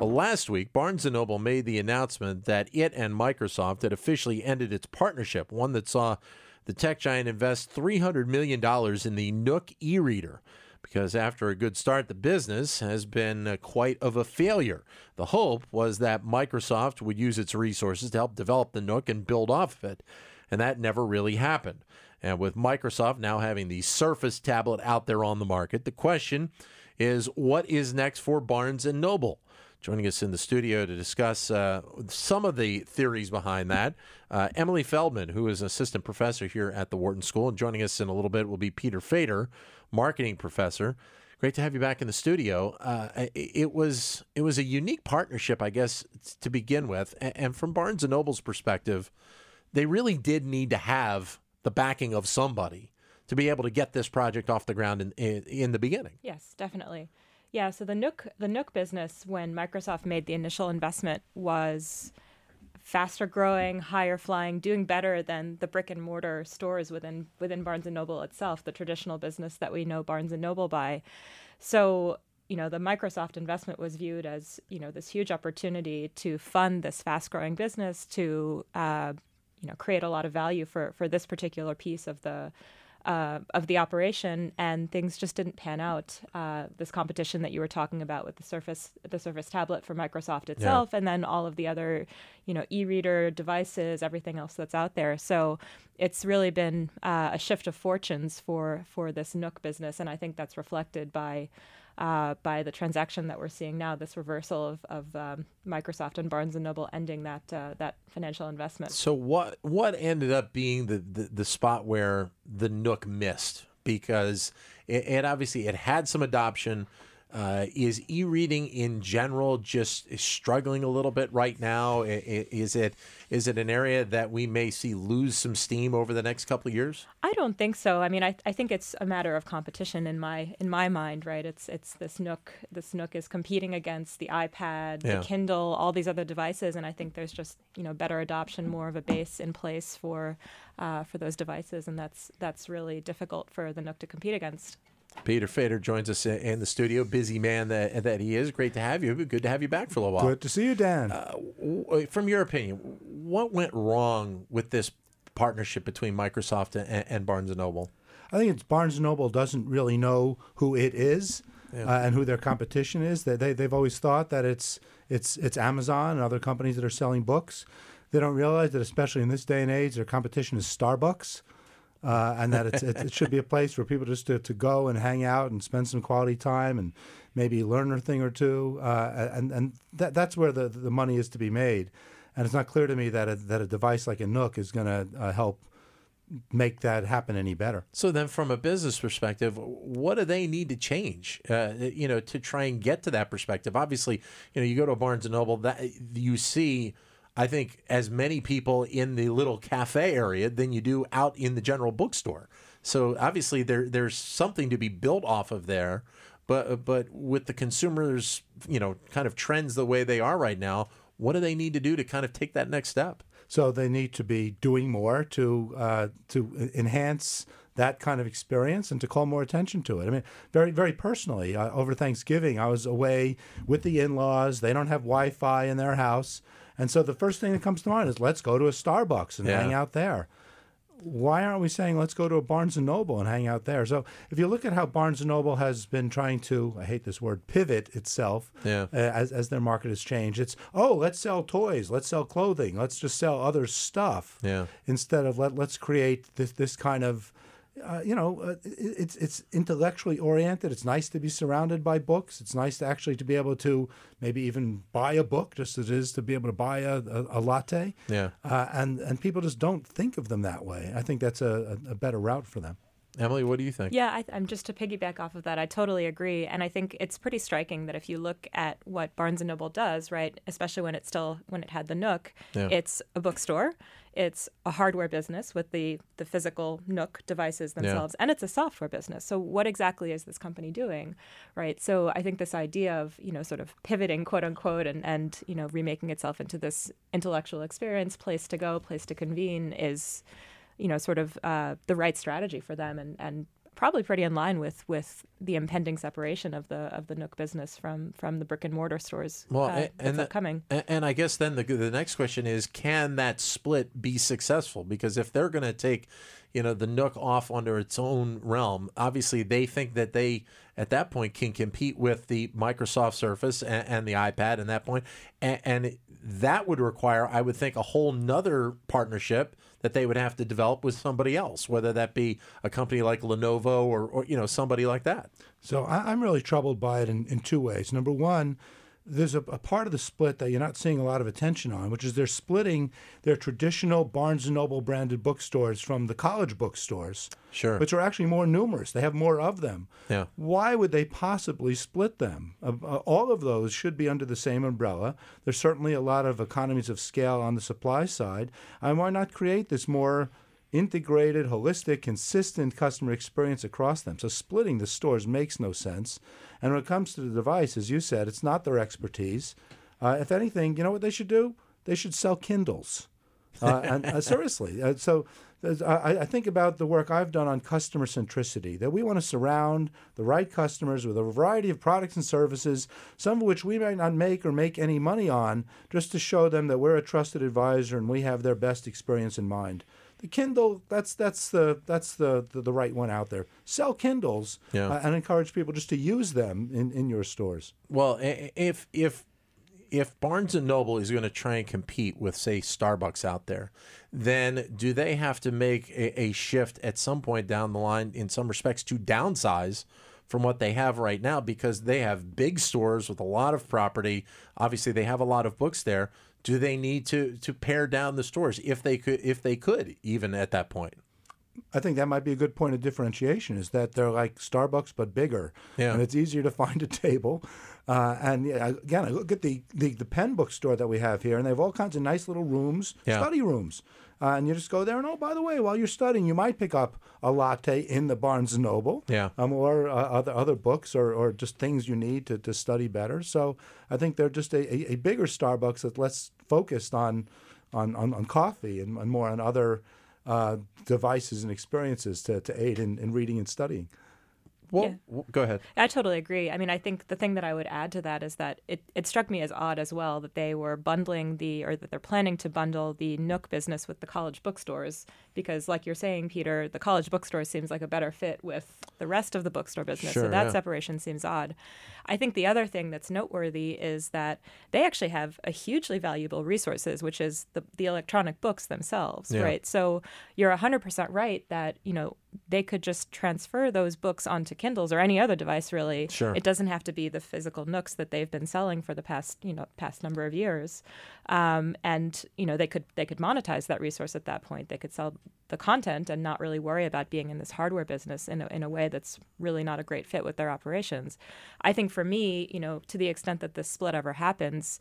Well, last week, Barnes & Noble made the announcement that it and Microsoft had officially ended its partnership, one that saw the tech giant invest $300 million in the Nook e-reader because after a good start, the business has been uh, quite of a failure. The hope was that Microsoft would use its resources to help develop the Nook and build off of it, and that never really happened. And with Microsoft now having the Surface tablet out there on the market, the question is what is next for Barnes and Noble? Joining us in the studio to discuss uh, some of the theories behind that, uh, Emilie Feldman, who is an assistant professor here at the Wharton School. And joining us in a little bit will be Peter Fader, marketing professor. Great to have you back in the studio. Uh, it was it was a unique partnership, I guess, to begin with. And from Barnes and Noble's perspective, they really did need to have the backing of somebody to be able to get this project off the ground in in, in the beginning. Yes, definitely. Yeah, so the Nook the Nook business when Microsoft made the initial investment was faster growing, higher flying, doing better than the brick and mortar stores within within Barnes and Noble itself, the traditional business that we know Barnes and Noble by. So, you know, the Microsoft investment was viewed as, you know, this huge opportunity to fund this fast growing business to uh, you know, create a lot of value for for this particular piece of the uh, of the operation, and things just didn't pan out. Uh, this competition that you were talking about with the Surface, the Surface tablet for Microsoft itself, yeah. and then all of the other, you know, e-reader devices, everything else that's out there. So it's really been uh, a shift of fortunes for for this Nook business, and I think that's reflected by uh, by the transaction that we're seeing now, this reversal of, of um, Microsoft and Barnes and Noble ending that uh, that financial investment. So what what ended up being the, the, the spot where the Nook missed because it, it obviously it had some adoption uh, is e-reading in general just struggling a little bit right now? Is it is it an area that we may see lose some steam over the next couple of years? I don't think so. I mean, I, I think it's a matter of competition in my in my mind, right? It's it's this Nook this Nook is competing against the iPad, yeah. the Kindle, all these other devices, and I think there's just you know better adoption, more of a base in place for uh, for those devices, and that's that's really difficult for the Nook to compete against. Peter Fader joins us in the studio. Busy man that that he is. Great to have you. Good to have you back for a little while. Good to see you, Dan. Uh, from your opinion, what went wrong with this partnership between Microsoft and, and Barnes and Noble? I think it's Barnes and Noble doesn't really know who it is yeah. uh, and who their competition is. They, they they've always thought that it's it's it's Amazon and other companies that are selling books. They don't realize that, especially in this day and age, their competition is Starbucks uh, and that it, it, should be a place for people just to, to go and hang out and spend some quality time and maybe learn a thing or two. Uh, and and that, that's where the, the money is to be made. And it's not clear to me that a, that a device like a Nook is going to uh, help make that happen any better. So then, from a business perspective, what do they need to change? Uh, you know, to try and get to that perspective. Obviously, you know, you go to a Barnes and Noble, that you see I think, as many people in the little cafe area than you do out in the general bookstore. So obviously, there there's something to be built off of there. But but with the consumers, you know, kind of trends the way they are right now, what do they need to do to kind of take that next step? So they need to be doing more to uh, to enhance that kind of experience and to call more attention to it. I mean, very very personally, uh, over Thanksgiving, I was away with the in-laws. They don't have Wi-Fi in their house. And so the first thing that comes to mind is let's go to a Starbucks and yeah. hang out there. Why aren't we saying let's go to a Barnes and Noble and hang out there? So if you look at how Barnes and Noble has been trying to, I hate this word, pivot itself yeah. uh, as, as their market has changed. It's oh, let's sell toys, let's sell clothing, let's just sell other stuff. Yeah. Instead of let let's create this this kind of uh, you know, uh, it's it's intellectually oriented. It's nice to be surrounded by books. It's nice to actually to be able to maybe even buy a book, just as it is to be able to buy a, a, a latte. Yeah. Uh, and and people just don't think of them that way. I think that's a, a better route for them. Emilie, what do you think? Yeah, I, I'm just to piggyback off of that. I totally agree, and I think it's pretty striking that if you look at what Barnes and Noble does, right, especially when it still when it had the Nook, Yeah. it's a bookstore, it's a hardware business with the the physical Nook devices themselves, and it's a software business. So what exactly is this company doing, right? So I think this idea of you know sort of pivoting, quote unquote, and and you know remaking itself into this intellectual experience, place to go, place to convene, is you know, sort of uh, the right strategy for them, and, and probably pretty in line with with the impending separation of the of the Nook business from from the brick and mortar stores. Well, uh, and the- upcoming. And I guess then the the next question is, can that split be successful? Because if they're going to take, you know, the Nook off under its own realm, obviously they think that they at that point can compete with the Microsoft Surface and, and the iPad. At that point, and, and that would require, I would think, a whole nother partnership that they would have to develop with somebody else, whether that be a company like Lenovo or, or you know somebody like that. So I, I'm really troubled by it in, in two ways. Number one, there's a, a part of the split that you're not seeing a lot of attention on, which is they're splitting their traditional Barnes and Noble branded bookstores from the college bookstores, Sure. which are actually more numerous. They have more of them. Yeah. Why would they possibly split them? Uh, uh, all of those should be under the same umbrella. There's certainly a lot of economies of scale on the supply side. And why not create this more integrated, holistic, consistent customer experience across them? So splitting the stores makes no sense. And when it comes to the device, as you said, it's not their expertise. Uh, if anything, you know what they should do? They should sell Kindles. Uh, and uh, seriously, uh, so I, I think about the work I've done on customer centricity. That we want to surround the right customers with a variety of products and services, some of which we might not make or make any money on, just to show them that we're a trusted advisor and we have their best experience in mind. The Kindle, that's that's the that's the, the, the right one out there. Sell Kindles Yeah. uh, and encourage people just to use them in, in your stores. Well, if if if Barnes and Noble is going to try and compete with, say, Starbucks out there, then do they have to make a, a shift at some point down the line, in some respects, to downsize from what they have right now? Because they have big stores with a lot of property. Obviously, they have a lot of books there. Do they need to to pare down the stores if they could if they could even at that point? I think that might be a good point of differentiation is that they're like Starbucks but bigger, Yeah. and it's easier to find a table. Uh, and again, I look at the, the the Penn bookstore that we have here, and they have all kinds of nice little rooms, Yeah. study rooms, uh, and you just go there. And oh, by the way, while you're studying, you might pick up a latte in the Barnes and Noble, Yeah. um, or uh, other other books, or, or just things you need to, to study better. So I think they're just a, a, a bigger Starbucks that's less focused on on, on, on coffee and, and more on other uh, devices and experiences to, to aid in, in reading and studying. Well, Yeah. go ahead. I totally agree. I mean, I think the thing that I would add to that is that it, it struck me as odd as well that they were bundling the, or that they're planning to bundle the Nook business with the college bookstores. Because, like you're saying, Peter, the college bookstore seems like a better fit with the rest of the bookstore business. Sure, so that yeah. separation seems odd. I think the other thing that's noteworthy is that they actually have a hugely valuable resources, which is the, the electronic books themselves, Yeah. right? So you're 100% right that, you know, they could just transfer those books onto Kindles or any other device really. Sure. It doesn't have to be the physical Nooks that they've been selling for the past, you know, past number of years. Um, and, you know, they could they could monetize that resource at that point. They could sell the content and not really worry about being in this hardware business in a, in a way that's really not a great fit with their operations. I think for me, you know, to the extent that this split ever happens,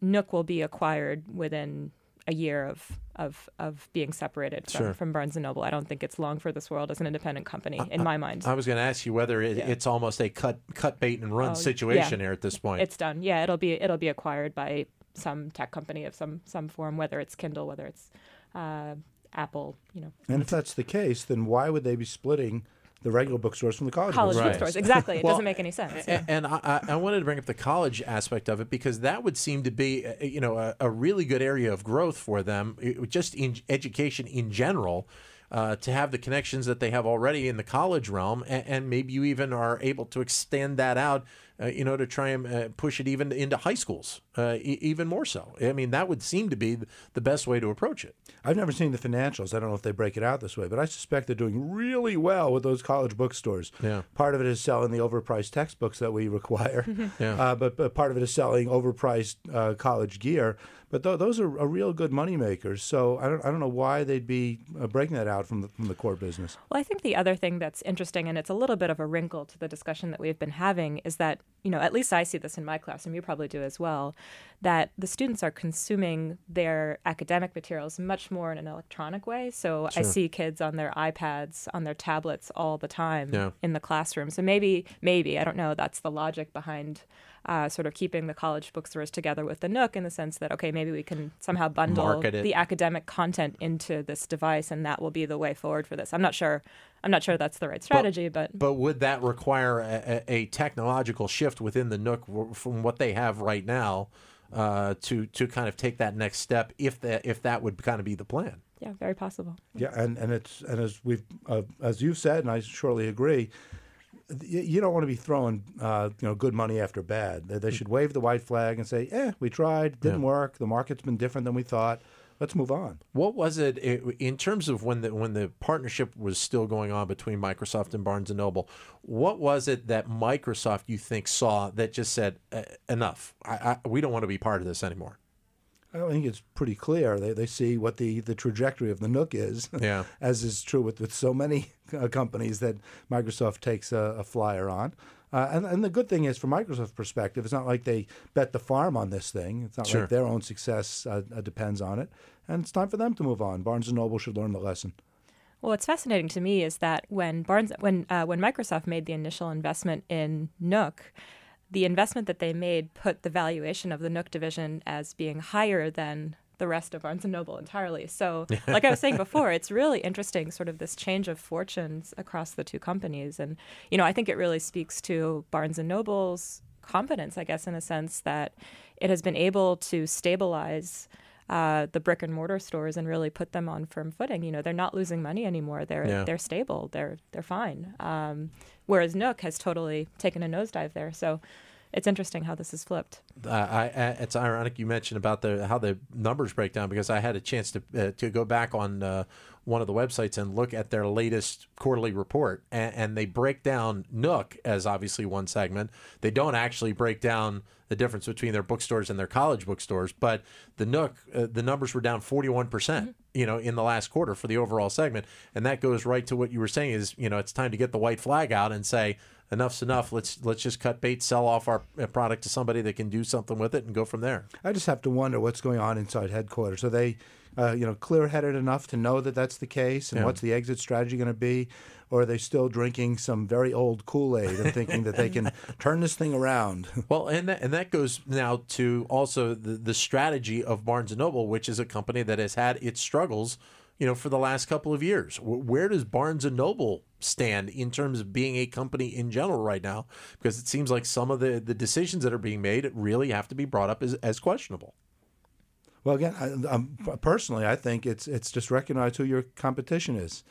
Nook will be acquired within a year of of of being separated from, Sure. from Barnes and Noble. I don't think it's long for this world as an independent company, in my mind. I was going to ask you whether it, Yeah. it's almost a cut cut bait and run Oh, situation yeah. here at this point. it's done. Yeah, it'll be it'll be acquired by some tech company of some some form, whether it's Kindle, whether it's uh, Apple, you know, And if that's the case, then why would they be splitting the regular bookstores from the college, college Right. bookstores? bookstores. Exactly. It Well, doesn't make any sense. A- Yeah. And I, I I wanted to bring up the college aspect of it because that would seem to be, uh, you know, a, a really good area of growth for them, it- just in education in general. Uh, to have the connections that they have already in the college realm, and, and maybe you even are able to extend that out uh, you know, to try and uh, push it even into high schools, uh, e- even more so. I mean, that would seem to be the best way to approach it. I've never seen the financials. I don't know if they break it out this way, but I suspect they're doing really well with those college bookstores. Yeah. Part of it is selling the overpriced textbooks that we require, Yeah. uh, but, but part of it is selling overpriced uh, college gear. But th- those are, are real good money makers. So I don't I don't know why they'd be uh, breaking that out from the, from the core business. Well, I think the other thing that's interesting, and it's a little bit of a wrinkle to the discussion that we've been having, is that, you know, at least I see this in my class, and you probably do as well, that the students are consuming their academic materials much more in an electronic way. So I see kids on their iPads, on their tablets all the time Yeah. in the classroom. So maybe, maybe, I don't know, that's the logic behind. Uh, sort of keeping the college bookstores together with the Nook in the sense that okay maybe we can somehow bundle the academic content into this device and that will be the way forward for this. I'm not sure. I'm not sure that's the right strategy, but, But would that require a, a, a technological shift within the Nook from what they have right now uh, to to kind of take that next step if that if that would kind of be the plan? yeah, very possible. Yeah, and, and it's and as we've uh, as you've said, and I surely agree, you, don't want to be throwing uh, you know good money after bad. They, they should wave the white flag and say, "Eh, we tried, didn't work. The market's been different than we thought. Let's move on." What was it in terms of when the when the partnership was still going on between Microsoft and Barnes and Noble? What was it that Microsoft you think saw that just said "Uh, enough? I, I, we don't want to be part of this anymore. I think it's pretty clear. They, they see what the, the trajectory of the Nook is, Yeah. as is true with, with so many uh, companies that Microsoft takes a, a flyer on. Uh, and, and the good thing is, from Microsoft's perspective, it's not like they bet the farm on this thing. It's not Sure. like their own success uh, uh, depends on it. And it's time for them to move on. Barnes and Noble should learn the lesson. Well, what's fascinating to me is that when Barnes, when uh, when Microsoft made the initial investment in Nook, the investment that they made put the valuation of the Nook division as being higher than the rest of Barnes and Noble entirely. So, like I was saying before, it's really interesting, sort of this change of fortunes across the two companies, and you know, I think it really speaks to Barnes and Noble's confidence, I guess, in a sense that it has been able to stabilize uh, the brick and mortar stores and really put them on firm footing. You know, they're not losing money anymore. They're Yeah. they're stable. They're they're fine. Um, whereas Nook has totally taken a nosedive there. So it's interesting how this has flipped. Uh, I, it's ironic you mentioned about the how the numbers break down because I had a chance to uh, to go back on uh, one of the websites and look at their latest quarterly report, and, and they break down Nook as obviously one segment. They don't actually break down the difference between their bookstores and their college bookstores, but the Nook uh, the numbers were down forty one percent. You know, in the last quarter for the overall segment, and that goes right to what you were saying is, you know, it's time to get the white flag out and say enough's enough. Let's let's just cut bait, sell off our product to somebody that can do something with it, and go from there. I just have to wonder what's going on inside headquarters. Are they, uh, you know, clear-headed enough to know that that's the case, and Yeah. what's the exit strategy going to be, or are they still drinking some very old Kool-Aid and thinking that they can turn this thing around? Well, and that, and that goes now to also the, the strategy of Barnes and Noble, which is a company that has had its struggles, you know, for the last couple of years. Where does Barnes and Noble stand in terms of being a company in general right now? Because it seems like some of the, the decisions that are being made really have to be brought up as, as questionable. Well, again, I, um, personally, I think it's it's just recognize who your competition is,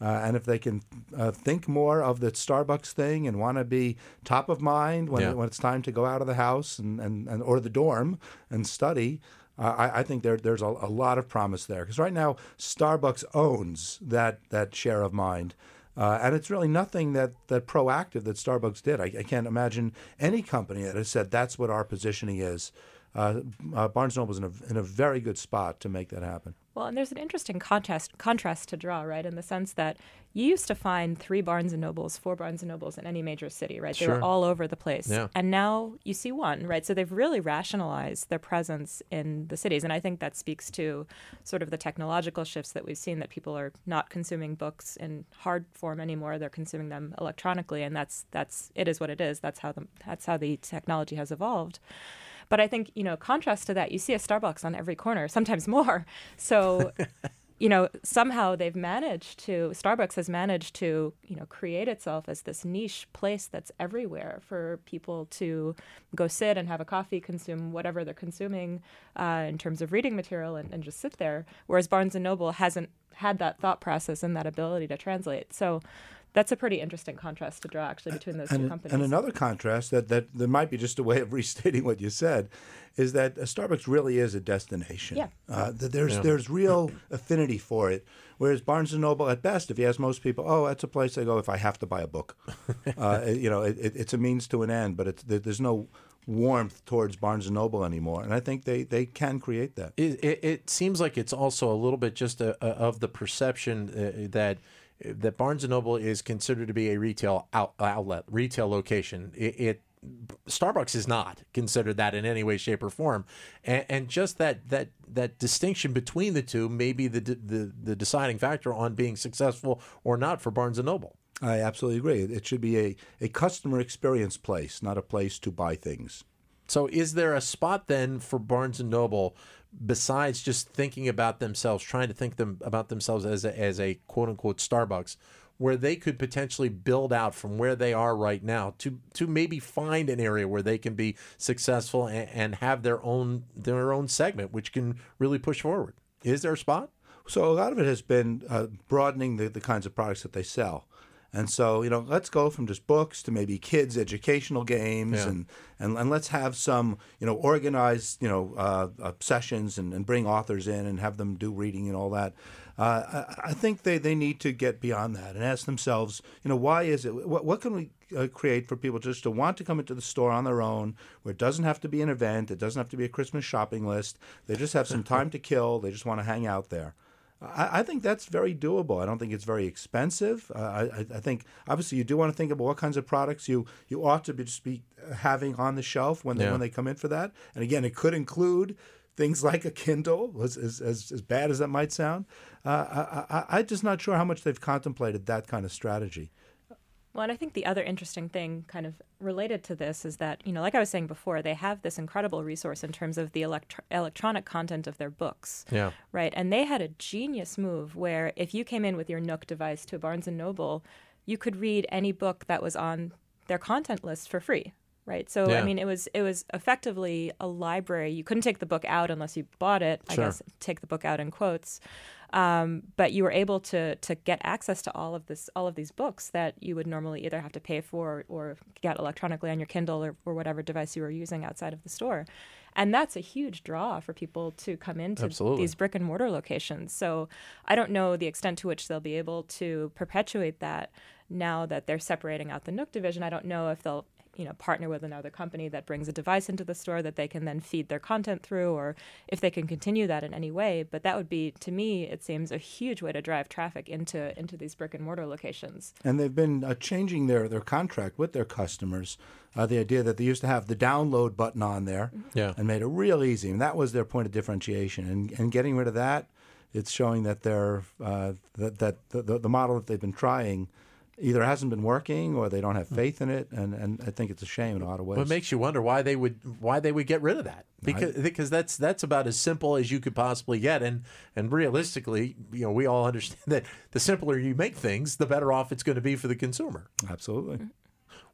uh, and if they can uh, think more of the Starbucks thing and want to be top of mind when, Yeah. when it's time to go out of the house and, and, and or the dorm and study. Uh, I, I think there, there's a, a lot of promise there because right now Starbucks owns that that share of mind. Uh, and it's really nothing that, that proactive that Starbucks did. I, I can't imagine any company that has said that's what our positioning is. Uh, uh, Barnes Noble's in a, in a very good spot to make that happen. Well, and there's an interesting contrast contrast to draw, right? In the sense that you used to find three Barnes and Nobles, four Barnes and Nobles in any major city, right? They Sure. were all over the place. Yeah. And now you see one, right? So they've really rationalized their presence in the cities. And I think that speaks to sort of the technological shifts that we've seen that people are not consuming books in hard form anymore. They're consuming them electronically. And that's that's it is what it is. That's how the that's how the technology has evolved. But I think, you know, contrast to that, you see a Starbucks on every corner, sometimes more. So, you know, somehow they've managed to, Starbucks has managed to, you know, create itself as this niche place that's everywhere for people to go sit and have a coffee, consume whatever they're consuming uh, in terms of reading material and, and just sit there. Whereas Barnes and Noble hasn't had that thought process and that ability to translate. So, that's a pretty interesting contrast to draw actually between those and, two companies. And another contrast that, that that might be just a way of restating what you said is that uh, Starbucks really is a destination. Yeah. Uh, that there's there's real affinity for it. Whereas Barnes and Noble, at best, if you ask most people, oh, that's a place I go if I have to buy a book. uh, you know, it, it, it's a means to an end, but it's, there, there's no warmth towards Barnes and Noble anymore, and I think they, they can create that. It, it, it seems like it's also a little bit just a, a, of the perception uh, that that Barnes and Noble is considered to be a retail out, outlet, retail location. It, it Starbucks is not considered that in any way, shape, or form, and, and just that that that distinction between the two may be the, the the deciding factor on being successful or not for Barnes and Noble. I absolutely agree. It should be a, a customer experience place, not a place to buy things. So, is there a spot then for Barnes and Noble besides just thinking about themselves, trying to think them about themselves as a, as a quote unquote Starbucks, where they could potentially build out from where they are right now to to maybe find an area where they can be successful and, and have their own their own segment, which can really push forward? Is there a spot? So a lot of it has been uh, broadening the, the kinds of products that they sell. And so, you know, let's go from just books to maybe kids' educational games, Yeah. and, and and let's have some, you know, organized, you know, uh, uh, sessions and, and bring authors in and have them do reading and all that. Uh, I, I think they, they need to get beyond that and ask themselves, you know, why is it? What, what can we uh, create for people just to want to come into the store on their own, where it doesn't have to be an event, it doesn't have to be a Christmas shopping list. They just have some time to kill. They just want to hang out there. I, I think that's very doable. I don't think it's very expensive. Uh, I, I- think obviously you do want to think about what kinds of products you, you ought to be, just be having on the shelf when they Yeah. when they come in for that. And again, it could include things like a Kindle, as as, as, as bad as that might sound. Uh, I, I, I'm just not sure how much they've contemplated that kind of strategy. Well, and I think the other interesting thing, kind of related to this, is that, you know, like I was saying before, they have this incredible resource in terms of the electro- electronic content of their books. Yeah. Right. And they had a genius move where if you came in with your Nook device to a Barnes and Noble, you could read any book that was on their content list for free. Right. So Yeah. I mean it was it was effectively a library. You couldn't take the book out unless you bought it, I Sure. guess take the book out in quotes. Um, but you were able to to get access to all of this all of these books that you would normally either have to pay for or get electronically on your Kindle or, or whatever device you were using outside of the store. And that's a huge draw for people to come into Absolutely. these brick and mortar locations. So I don't know the extent to which they'll be able to perpetuate that now that they're separating out the Nook division. I don't know if they'll you know partner with another company that brings a device into the store that they can then feed their content through or if they can continue that in any way but that would be to me it seems a huge way to drive traffic into into these brick and mortar locations And they've been uh, changing their, their contract with their customers. Uh, the idea that they used to have the download button on there Yeah. and made it real easy. And that was their point of differentiation. And, and getting rid of that, it's showing that they're, uh, that, that the, the, the model that they've been trying either hasn't been working or they don't have hmm. faith in it. And, and I think it's a shame in a lot of ways. Well, it makes you wonder why they would why they would get rid of that because because that's that's about as simple as you could possibly get and and realistically you know we all understand that the simpler you make things the better off it's going to be for the consumer. Absolutely. Mm.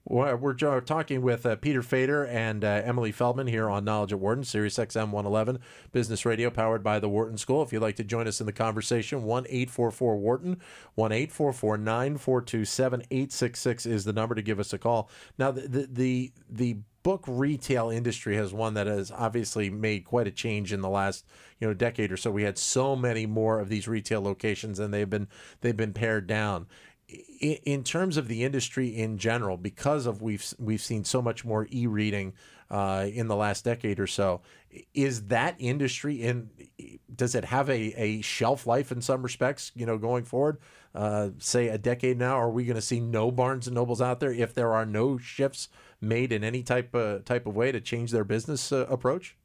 We're, talking with uh, Peter Fader and uh, Emilie Feldman here on Knowledge at Wharton, Sirius XM 111, Business Radio, powered by the Wharton School. If you'd like to join us in the conversation, 1 844 Wharton, 1 844 942 7866 is the number to give us a call. Now, the, the, the, the book retail industry has one that has obviously made quite a change in the last you know decade or so. We had so many more of these retail locations, and they've been they've been pared down in terms of the industry in general, because of we've we've seen so much more e-reading uh, in the last decade or so, is that industry in? Does it have a, a shelf life in some respects? You know, going forward, uh, say a decade now, are we going to see no Barnes and Nobles out there if there are no shifts made in any type of type of way to change their business uh, approach?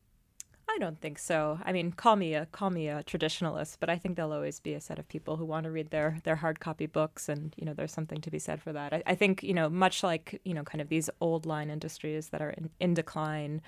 I don't think so. I mean, call me a call me a traditionalist, but I think there'll always be a set of people who want to read their their hard copy books, and you know, there's something to be said for that. I, I think you know, much like you know, kind of these old line industries that are in, in decline.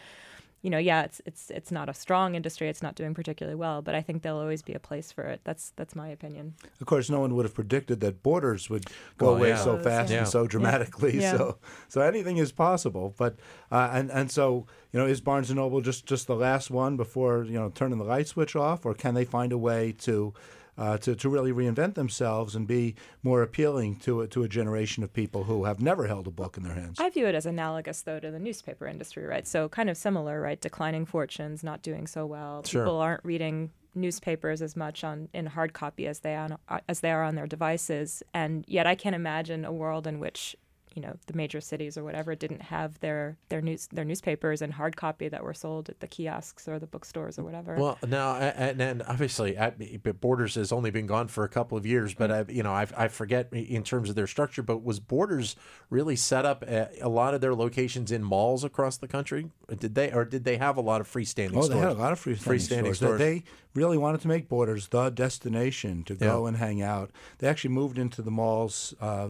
You know, yeah, it's it's it's not a strong industry. It's not doing particularly well, but I think there'll always be a place for it. That's that's my opinion. Of course, no one would have predicted that Borders would go Well, away yeah. so fast Yeah. and so dramatically. Yeah. So, so anything is possible. But uh, and and so you know, is Barnes and Noble just just the last one before you know turning the light switch off, or can they find a way to uh, to, to really reinvent themselves and be more appealing to a, to a generation of people who have never held a book in their hands. I view it as analogous, though, to the newspaper industry, right? So kind of similar, right? Declining fortunes, not doing so well. Sure. People aren't reading newspapers as much on in hard copy as they on as they are on their devices, and yet I can't imagine a world in which you know the major cities or whatever didn't have their their news their newspapers and hard copy that were sold at the kiosks or the bookstores or whatever. Well, now and, and obviously, I, Borders has only been gone for a couple of years, but I, you know, I, I forget in terms of their structure. But was Borders really set up a, a lot of their locations in malls across the country? Did they, or did they have a lot of freestanding? Oh, stores? they had a lot of freestanding, freestanding stores. stores. They, they really wanted to make Borders the destination to go Yeah. and hang out. They actually moved into the malls uh,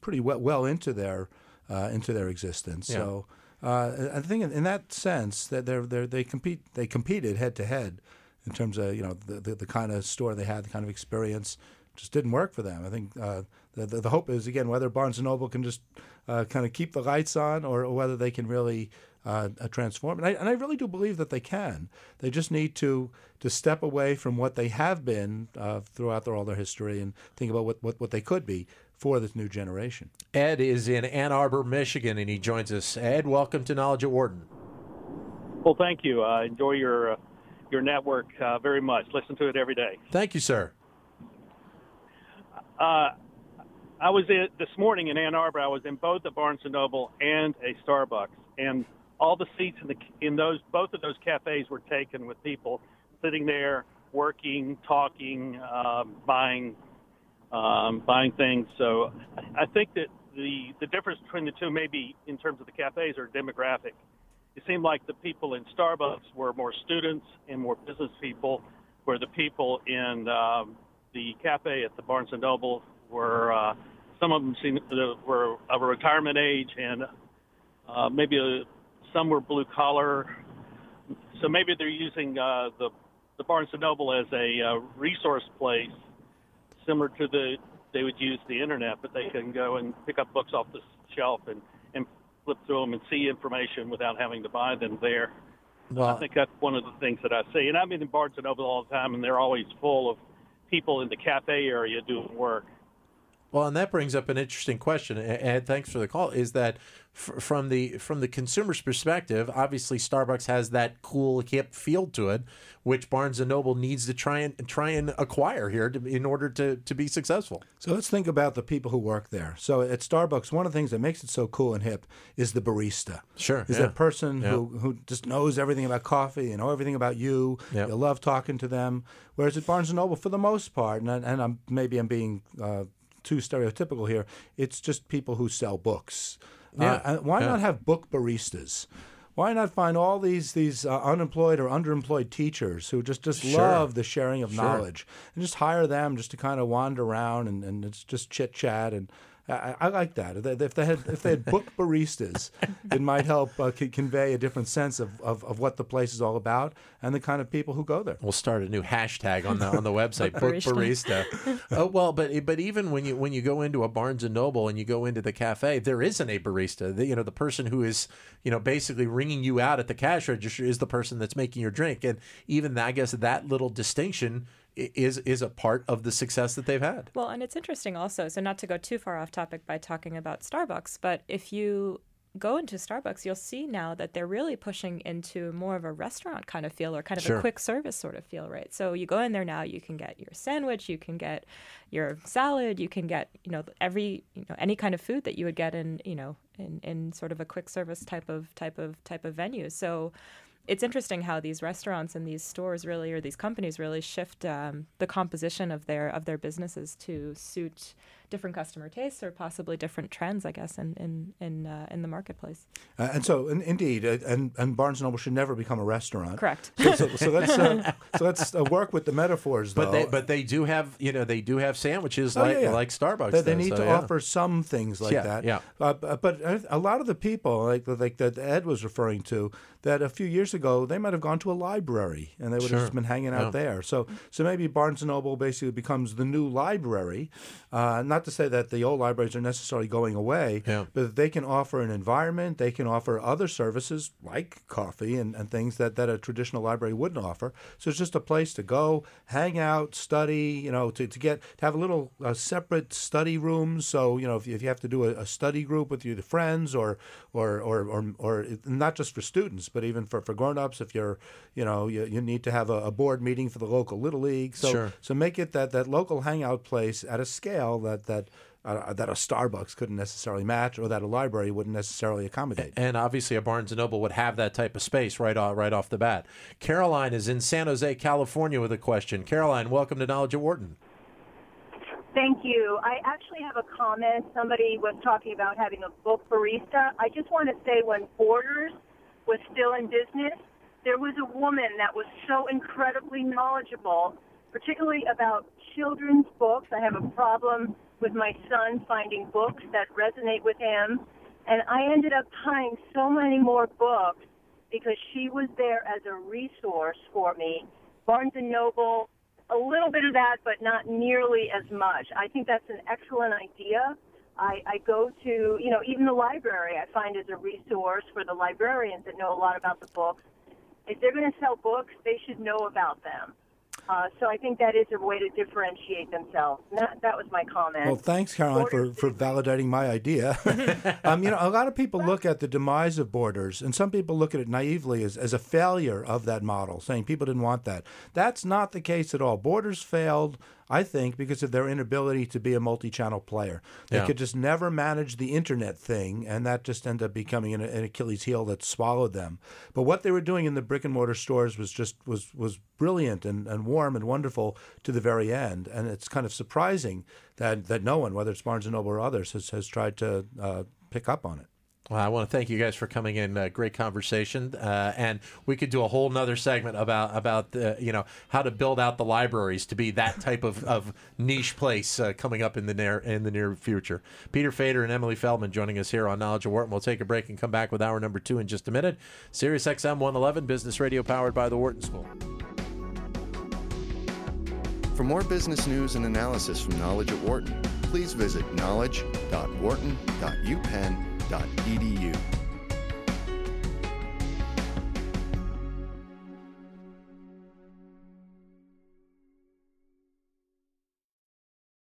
pretty well, well into their uh, into their existence. Yeah. So uh, I think in, in that sense that they're, they're they compete they competed head to head in terms of you know the, the, the kind of store they had, the kind of experience. Just didn't work for them. I think uh, the, the the hope is again whether Barnes and Noble can just uh, kind of keep the lights on, or, or whether they can really uh, uh, transform. And I, and I really do believe that they can. They just need to to step away from what they have been uh, throughout their, all their history and think about what, what, what they could be for this new generation. Ed is in Ann Arbor, Michigan, and he joins us. Ed, welcome to Knowledge at Wharton. Well, thank you. I enjoy your uh, your network uh, very much. Listen to it every day. Thank you, sir. Uh, I was in, this morning in Ann Arbor. I was in both a Barnes and Noble and a Starbucks, and all the seats in the in those both of those cafes were taken with people sitting there working, talking, um, buying um, buying things. So I think that the the difference between the two, maybe in terms of the cafes, are demographic. It seemed like the people in Starbucks were more students and more business people, where the people in um, the cafe at the Barnes and Noble were uh, some of them seemed uh, were of a retirement age and uh, maybe a, some were blue collar. So maybe they're using uh, the the Barnes and Noble as a uh, resource place, similar to the they would use the internet, but they can go and pick up books off the shelf and and flip through them and see information without having to buy them there. Well, I think that's one of the things that I see. And I'm in Barnes and Noble all the time, and they're always full of people in the cafe area doing work. Well, and that brings up an interesting question. Ed, thanks for the call. Is that f- from the from the consumer's perspective? Obviously, Starbucks has that cool, hip feel to it, which Barnes and Noble needs to try and try and acquire here to, in order to to be successful. So let's think about the people who work there. So at Starbucks, one of the things that makes it so cool and hip is the barista. Sure, Is yeah. that person Yeah. who, who just knows everything about coffee and know everything about you. You love talking to them. Whereas at Barnes and Noble, for the most part, and, and I'm maybe I'm being uh, too stereotypical here, it's just people who sell books. Yeah, Uh, why yeah. not have book baristas? Why not find all these these uh, unemployed or underemployed teachers who just just Sure. love the sharing of Sure. knowledge and just hire them just to kind of wander around and, and it's just chit chat and I, I like that. If they- had if they had book baristas, it might help uh, c- convey a different sense of, of, of what the place is all about and the kind of people who go there. We'll start a new hashtag on the on the website, Book Barista. Barista. oh well, but but even when you when you go into a Barnes and Noble and you go into the cafe, there isn't a barista. The, you know, the person who is you know basically ringing you out at the cash register is the person that's making your drink, and even I guess that little distinction i- is is a part of the success that they've had. Well, and it's interesting also, so not to go too far off topic by talking about Starbucks, but if you go into Starbucks, you'll see now that they're really pushing into more of a restaurant kind of feel or kind of Sure. a quick service sort of feel, right? So you go in there now, you can get your sandwich, you can get your salad, you can get, you know, every, you know, any kind of food that you would get in, you know, in, in sort of a quick service type of type of type of venue. So it's interesting how these restaurants and these stores really or these companies really shift um, the composition of their of their businesses to suit different customer tastes or possibly different trends i guess in in in, uh, in the marketplace Uh, and so, in, indeed, uh, and, and Barnes and Noble should never become a restaurant. correct So, so, so let's uh, so let's uh, work with the metaphors, though. But they but they do have you know they do have sandwiches Oh, like yeah, yeah. like Starbucks. They, they does, need so, to yeah. offer some things like Yeah, that. yeah. Uh, b- but a- a lot of the people, like like that Ed was referring to, that a few years years ago, they might have gone to a library and they would Sure. have just been hanging out Yeah. there. So, so maybe Barnes and Noble basically becomes the new library. Uh, not to say that the old libraries are necessarily going away, Yeah. but they can offer an environment. They can offer other services like coffee and, and things that, that a traditional library wouldn't offer. So it's just a place to go, hang out, study. You know, to, to get to have a little uh, separate study rooms. So you know, if you, if you have to do a, a study group with your friends, or or or or, or not just for students, but even for, for grown ups, if you're you know you, you need to have a, a board meeting for the local little league. So Sure. so make it that, that local hangout place at a scale that that uh, that a Starbucks couldn't necessarily match, or that a library wouldn't necessarily accommodate. And obviously, a Barnes and Noble would have that type of space right off, right off the bat. Caroline is in San Jose, California, with a question. Caroline, welcome to Knowledge at Wharton. Thank you. I actually have a comment. Somebody was talking about having a book barista. I just want to say when Borders was still in business, there was a woman that was so incredibly knowledgeable, particularly about children's books. I have a problem with my son finding books that resonate with him. And I ended up buying so many more books because she was there as a resource for me. Barnes and Noble, a little bit of that, but not nearly as much. I think that's an excellent idea. I, I go to, you know, even the library I find is a resource for the librarians that know a lot about the books. If they're going to sell books, they should know about them. Uh, so I think that is a way to differentiate themselves. That, that was my comment. Well, thanks, Caroline, for, for validating my idea. um, you know, a lot of people look at the demise of Borders, and some people look at it naively as, as a failure of that model, saying people didn't want that. That's not the case at all. Borders failed, I think, because of their inability to be a multi-channel player. They Yeah. could just never manage the internet thing, and that just ended up becoming an, an Achilles heel that swallowed them. But what they were doing in the brick and mortar stores was just was was brilliant and, and warm and wonderful to the very end. And it's kind of surprising that that no one, whether it's Barnes and Noble or others, has has tried to uh, pick up on it. Well, I want to thank you guys for coming in. Uh, great conversation, uh, and we could do a whole nother segment about about you know how to build out the libraries to be that type of, of niche place uh, coming up in the near in the near future. Peter Fader and Emilie Feldman joining us here on Knowledge of Wharton. We'll take a break and come back with hour number two in just a minute. Sirius XM 111 Business Radio powered by the Wharton School. For more business news and analysis from Knowledge at Wharton, please visit knowledge.wharton.upenn.edu edu.